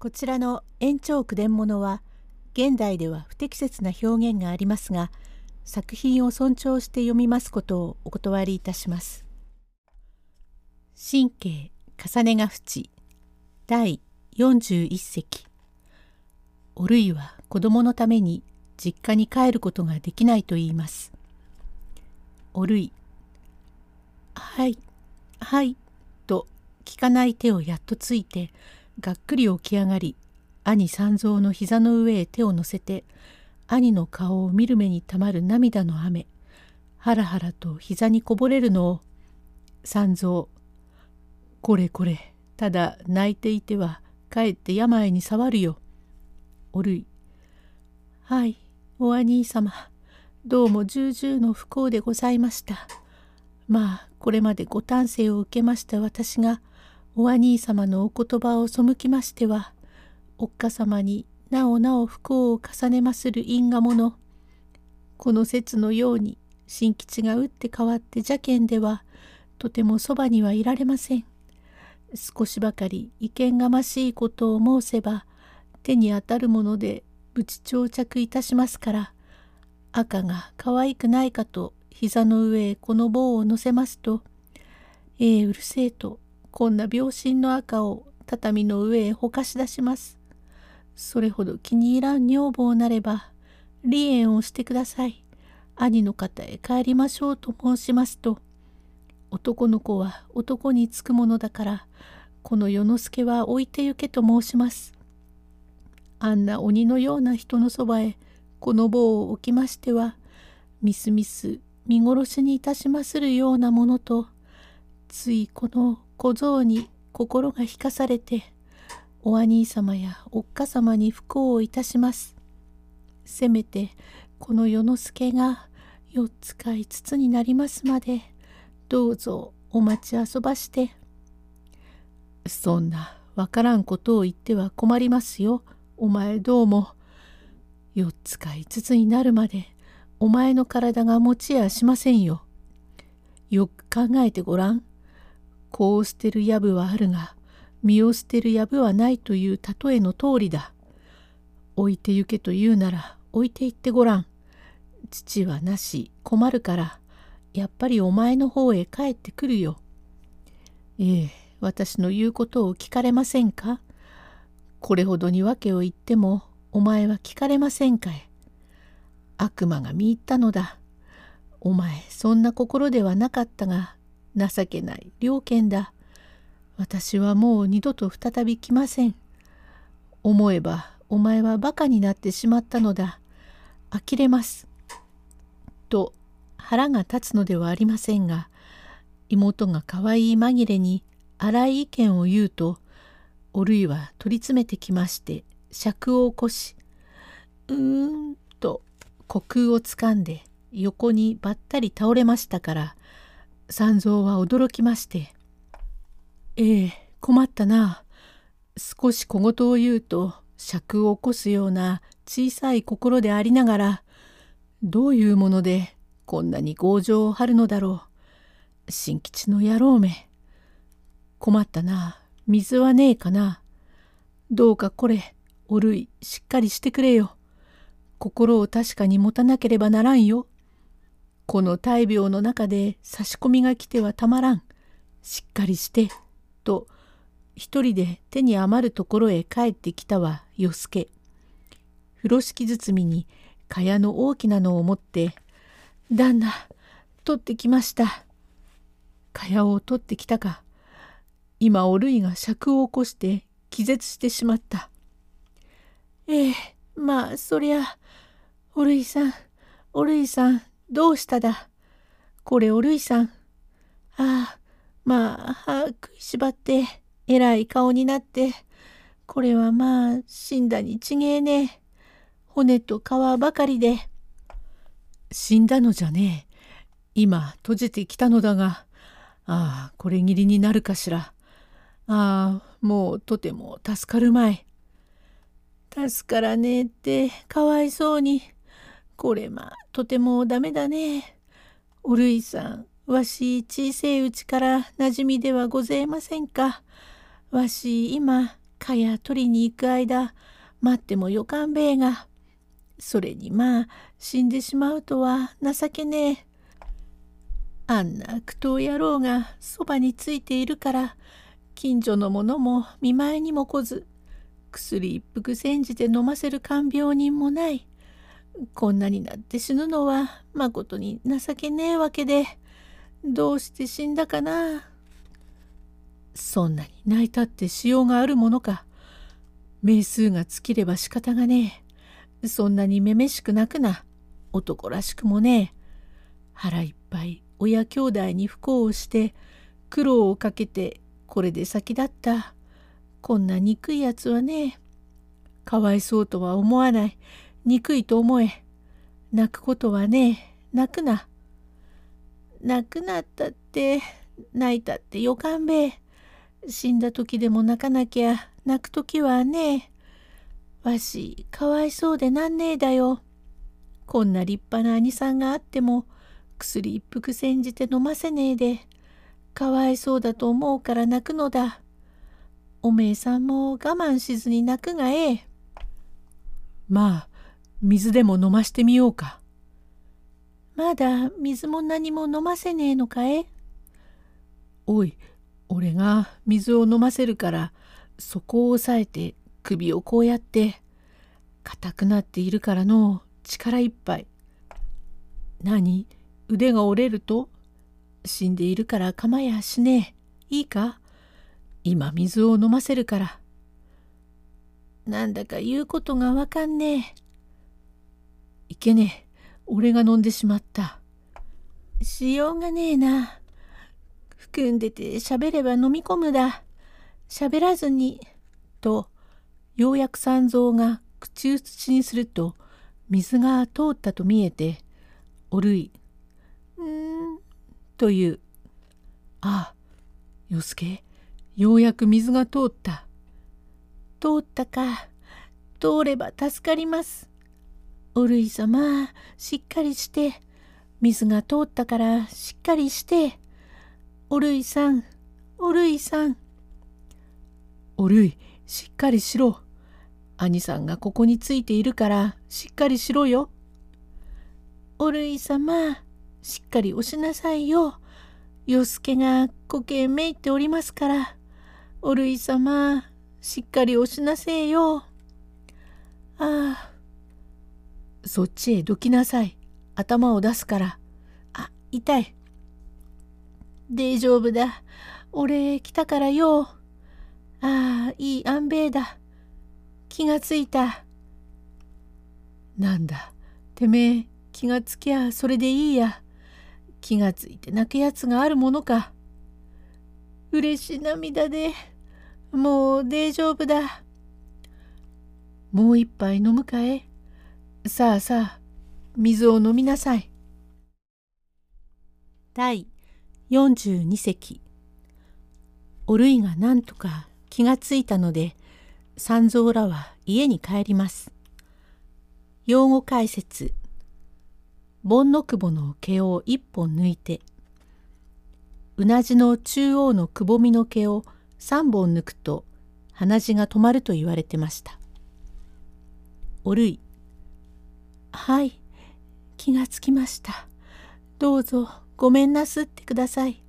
こちらの延長句伝物は現代では不適切な表現がありますが作品を尊重して読みますことをお断りいたします。神経重ねが淵第41隻おるいは子供のために実家に帰ることができないと言います。おるいはいはいと聞かない手をやっとついてがっくり起き上がり兄三蔵の膝の上へ手を乗せて兄の顔を見る目にたまる涙の雨はらはらと膝にこぼれるのを三蔵これこれただ泣いていてはかえって病に障るよ。おるいはいお兄様どうも重々の不幸でございました。まあこれまでご丹精を受けました私がお兄様のお言葉を背きましてはおっかさまになおなお不幸を重ねまする因果者この説のように新吉が打って変わって邪剣ではとてもそばにはいられません。少しばかり意見がましいことを申せば手に当たるものでぶち長着いたしますから赤が可愛くないかと膝の上へこの棒を乗せますと「ええうるせえ」とこんな病身の赤を畳の上へほかし出します。それほど気に入らん女房なれば離縁をしてください。兄の方へ帰りましょうと申しますと男の子は男につくものだからこの与之助は置いてゆけと申します。あんな鬼のような人のそばへこの棒を置きましてはみすみす見殺しにいたしまするようなものとついこの小僧に心が引かされてお兄様やおっかさまに不幸をいたします。せめてこの与之助が4つか5つになりますまでどうぞお待ち遊ばして。そんなわからんことを言っては困りますよ。お前どうも。4つか5つになるまでお前の体が持ちやしませんよ。よく考えてごらん。子を捨てる藪はあるが身を捨てる藪はないという例えの通りだ。置いてゆけと言うなら置いていってごらん。父はなし困るからやっぱりお前の方へ帰ってくるよ。ええ、私の言うことを聞かれませんか？これほどに訳を言ってもお前は聞かれませんかい？悪魔が見入ったのだ。お前そんな心ではなかったが情けない良犬だ。私はもう二度と再び来ません。思えばお前はバカになってしまったのだ。呆れます。と腹が立つのではありませんが妹が可愛い紛れに荒い意見を言うとおるいは取り詰めてきまして尺を起こしうーんと虚空をつかんで横にばったり倒れましたから三蔵は驚きまして「ええ困ったな少し小言を言うと尺を起こすような小さい心でありながらどういうものでこんなに強情を張るのだろう。新吉の野郎め。困ったな。水はねえかな。どうかこれ、おるい、しっかりしてくれよ。心を確かに持たなければならんよ。この大病の中で差し込みが来てはたまらん。しっかりして。と、一人で手に余るところへ帰ってきたは与助。風呂敷包みに蚊帳の大きなのを持って旦那、取ってきました。蚊帳を取ってきたか。今、おるいが尺を起こして気絶してしまった。ええ、まあ、そりゃ、おるいさん、おるいさん、どうしただ？これおるいさん。ああ、まあ、歯食いしばって、えらい顔になって、これはまあ、死んだにちげえね。骨と皮ばかりで。死んだのじゃねえ。今閉じてきたのだが、ああ、これぎりになるかしら。ああ、もうとても助かるまい。助からねえってかわいそうに。これまあとてもダメだね。おるいさん、わし小せいうちからなじみではごぜえませんか。わし今蚊帳取りに行く間待ってもよかんべえがそれにまあ死んでしまうとは情けねえ。あんな悪党野郎がそばについているから近所の者も見舞いにも来ず薬一服煎じて飲ませる看病人もないこんなになって死ぬのはまことに情けねえわけでどうして死んだかな。そんなに泣いたってしようがあるものか。名数が尽きれば仕方がねえ。そんなにめめしく泣くな。男らしくもねえ。腹いっぱい親兄弟に不幸をして苦労をかけてこれで先だった。こんな憎いやつはねえかわいそうとは思わない。憎いと思え。泣くことはねえ泣くな。泣くなったって泣いたってよかんべ。え死んだ時でも泣かなきゃ泣く時はねえわしかわいそうでなんねえだよ。こんな立派な兄さんがあっても薬一服煎じて飲ませねえで。かわいそうだと思うから泣くのだ。おめえさんも我慢しずに泣くがええ。まあ水でも飲ましてみようか。まだ水も何も飲ませねえのかえおい俺が水を飲ませるからそこを押さえて首をこうやって硬くなっているからの力いっぱい。何？腕が折れると死んでいるから構やしねえ。いいか？今水を飲ませるから。なんだか言うことがわかんねえいけねえ。俺が飲んでしまった。しようがねえな。含んでて喋れば飲み込むだ。喋らずに。とようやく三蔵が口移しにすると水が通ったと見えておるい。ん。という。ああ与助ようやく水が通った。通ったか。通れば助かります。おるい様しっかりして水が通ったからしっかりしておるいさんおるいさんおるいしっかりしろ兄さんがここについているからしっかりしろよおるい様しっかり押しなさいよ。与助がこけめいておりますから、おるい様、しっかり押しなせよ。ああ。そっちへどきなさい。頭を出すから。あ、痛い。大丈夫だ。俺来たからよ。ああ、いい安兵衛だ。気がついた。なんだ、てめえ気がつきゃそれでいいや。気がついて泣くやつがあるものか。嬉し涙で、もう大丈夫だ。もう一杯飲むかえ。さあさあ、水を飲みなさい。第42席おるいがなんとか気がついたので三蔵らは家に帰ります。用語解説盆の久保の毛を一本抜いてうなじの中央のくぼみの毛を三本抜くと鼻血が止まると言われてました。おるいはい気がつきました。どうぞごめんなすってください。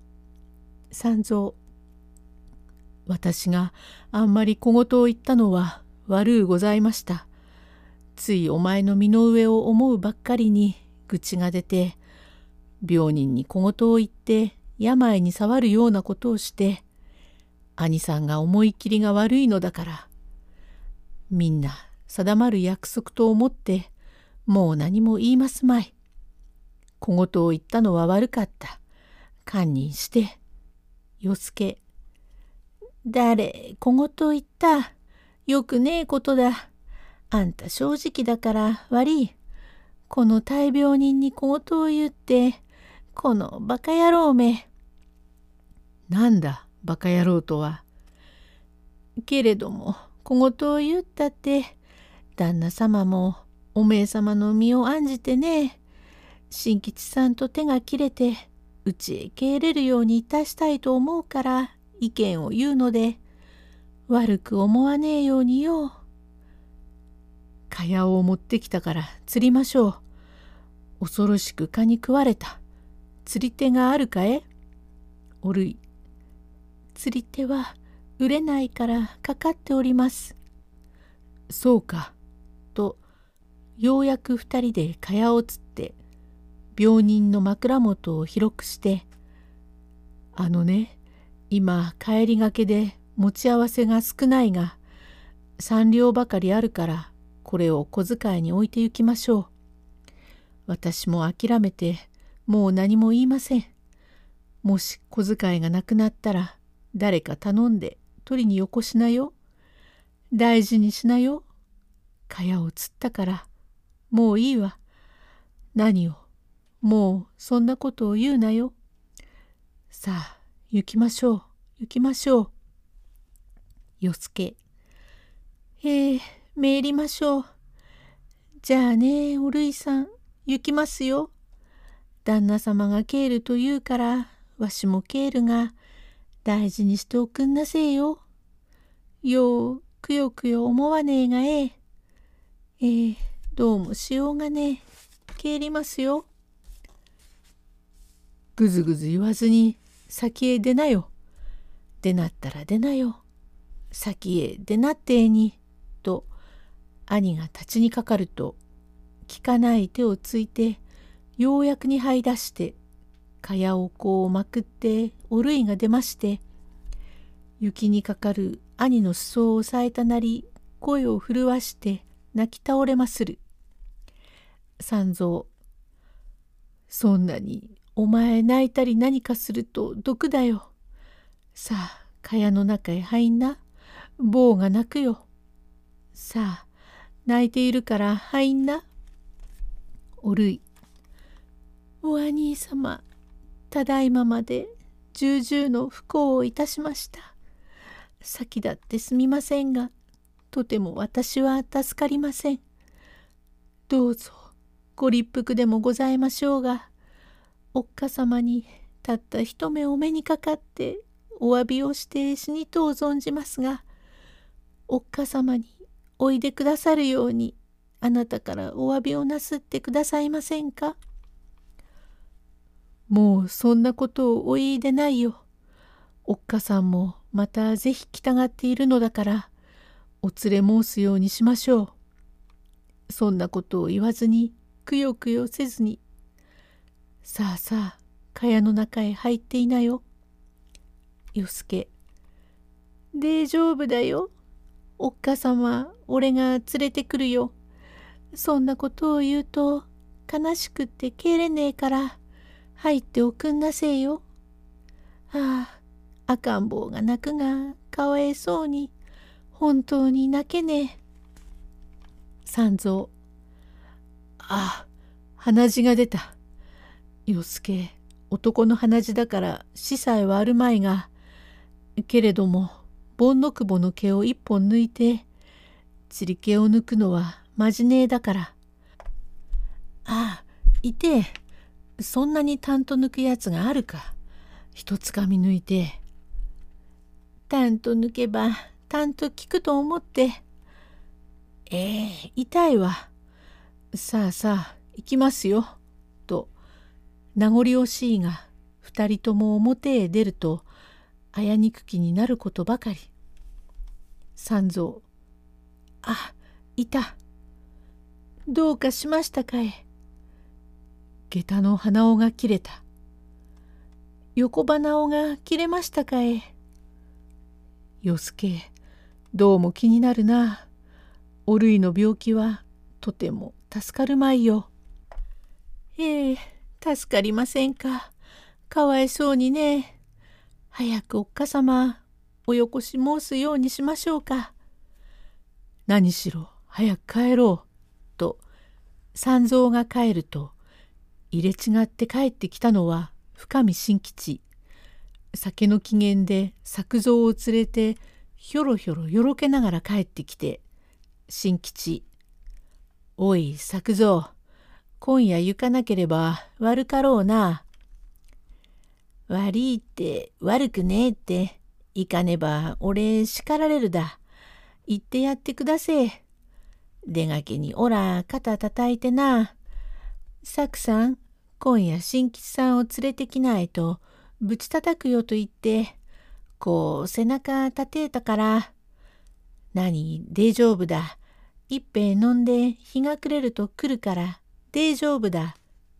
三蔵私があんまり小言を言ったのは悪うございました。ついお前の身の上を思うばっかりに口が出て病人に小言を言って病に障るようなことをして兄さんが思い切りが悪いのだからみんな定まる約束と思ってもう何も言いますまい。小言を言ったのは悪かった。堪忍して。与助。誰、小言を言った？よくねえことだ。あんた正直だから悪い。この大病人に小言を言って、このバカ野郎め。なんだ、バカ野郎とは？けれども、小言を言ったって、旦那様もおめえ様の身を案じてね、新吉さんと手が切れて、うちへ帰れるようにいたしたいと思うから意見を言うので、悪く思わねえようによ。蚊帳を持ってきたから釣りましょう。恐ろしく蚊に食われた。釣り手があるかえ？おるい。釣り手は売れないからかかっております。そうか。と、ようやく二人で蚊帳をつって、病人の枕元を広くして、あのね、今帰りがけで持ち合わせが少ないが、三両ばかりあるからこれを小遣いに置いて行きましょう。私も諦めてもう何も言いません。もし小遣いがなくなったら誰か頼んで取りによこしなよ。大事にしなよ。かやを釣ったからもういいわ。何を？もうそんなことを言うなよ。さあ行きましょう行きましょう。よすけ。ええー参りましょう。じゃあね、おるいさん、行きますよ。旦那様がケールと言うから、わしもケールが大事にしておくんなせえよ。よう、くよくよ思わねえがええ。ええ、どうもしようがねえ。りますよ。ぐずぐず言わずに先へ出なよ。出なったら出なよ。先へ出なってえに。と兄が立ちにかかると効かない手をついてようやくに這い出してかやをこうまくっておるいが出まして雪にかかる兄の裾を押さえたなり声を震わして泣き倒れまする。三蔵そんなにお前泣いたり何かすると毒だよ。さあ蚊帳の中へ入んな棒が泣くよ。さあ泣いているから入んな。おるい。お兄様、ただいままで重々の不幸をいたしました。先だってすみませんが、とても私は助かりません。どうぞご立腹でもございましょうが、おっかさまにたった一目お目にかかってお詫びをして死にとう存じますが、おっかさまにおいでくださるようにあなたからお詫びをなすってくださいませんか？もうそんなことをお言いでないよ。おっかさんもまたぜひ来たがっているのだからお連れ申すようにしましょう。そんなことを言わずにくよくよせずにさあさあ蚊帳の中へ入っていなよ。よすけ大丈夫だよ。おっかさま俺が連れてくるよ。そんなことを言うと悲しくって帰れねえから入っておくんなせえよ。ああ赤ん坊が泣くがかわいそうに本当に泣けねえ。三蔵あ鼻血が出た。与助男の鼻血だから死さえはあるまいがけれどもボンノクボの毛を一本抜いて、ちり毛を抜くのはまじねえだから。ああ、いてそんなにたんと抜くやつがあるか。一つかみ抜いて。たんと抜けばたんと効くと思って。ええ、痛いわ。さあさあ、行きますよ。と、名残惜しいが、二人とも表へ出ると、あやにく気になることばかり。三蔵。あ、いた。どうかしましたかえ。下駄の鼻緒が切れた。横鼻緒が切れましたかえ。与助、どうも気になるな。おるいの病気はとても助かるまいよ。ええ、助かりませんか。かわいそうにね。早くおっかさまおよこし申すようにしましょうか。何しろ早く帰ろう。と三蔵が帰ると入れ違って帰ってきたのは深見新吉。酒の機嫌で作蔵を連れてひょろひょろよろけながら帰ってきて新吉「おい作蔵今夜行かなければ悪かろうな」悪いって悪くねえって行かねば俺叱られるだ。行ってやってくだせえ。出がけにおら肩叩いてな。サクさん、今夜新吉さんを連れてきないと、ぶち叩くよと言って、こう背中立てたから、何、大丈夫だ。一杯飲んで日が暮れると来るから、大丈夫だ。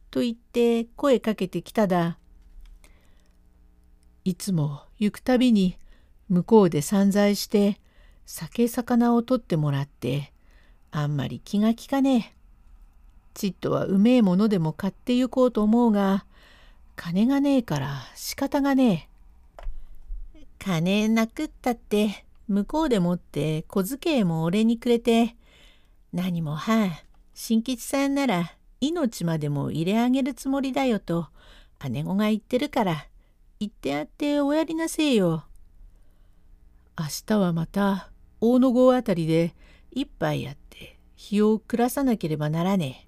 と言って声かけてきただ。いつも行くたびに向こうで散財して酒魚を取ってもらってあんまり気が利かねえ。ちっとはうめえものでも買って行こうと思うが金がねえから仕方がねえ。金なくったって向こうでもって小遣いも俺にくれて何もはあ新吉さんなら命までも入れあげるつもりだよと姉子が言ってるから言ってやっておやりなせえよ。明日はまた大野郷あたりで一杯やって日を暮らさなければならねえ。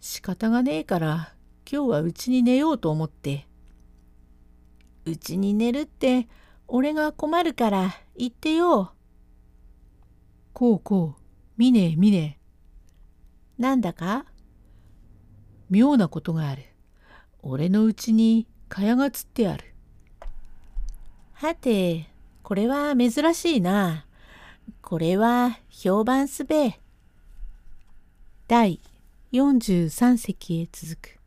仕方がねえから今日はうちに寝ようと思って。うちに寝るって俺が困るから言ってよ。こうこう、見ねえ見ねえ。なんだか？妙なことがある。俺のうちに蚊帳がつってある。はて、これは珍しいな。これは評判すべ。第43席へ続く。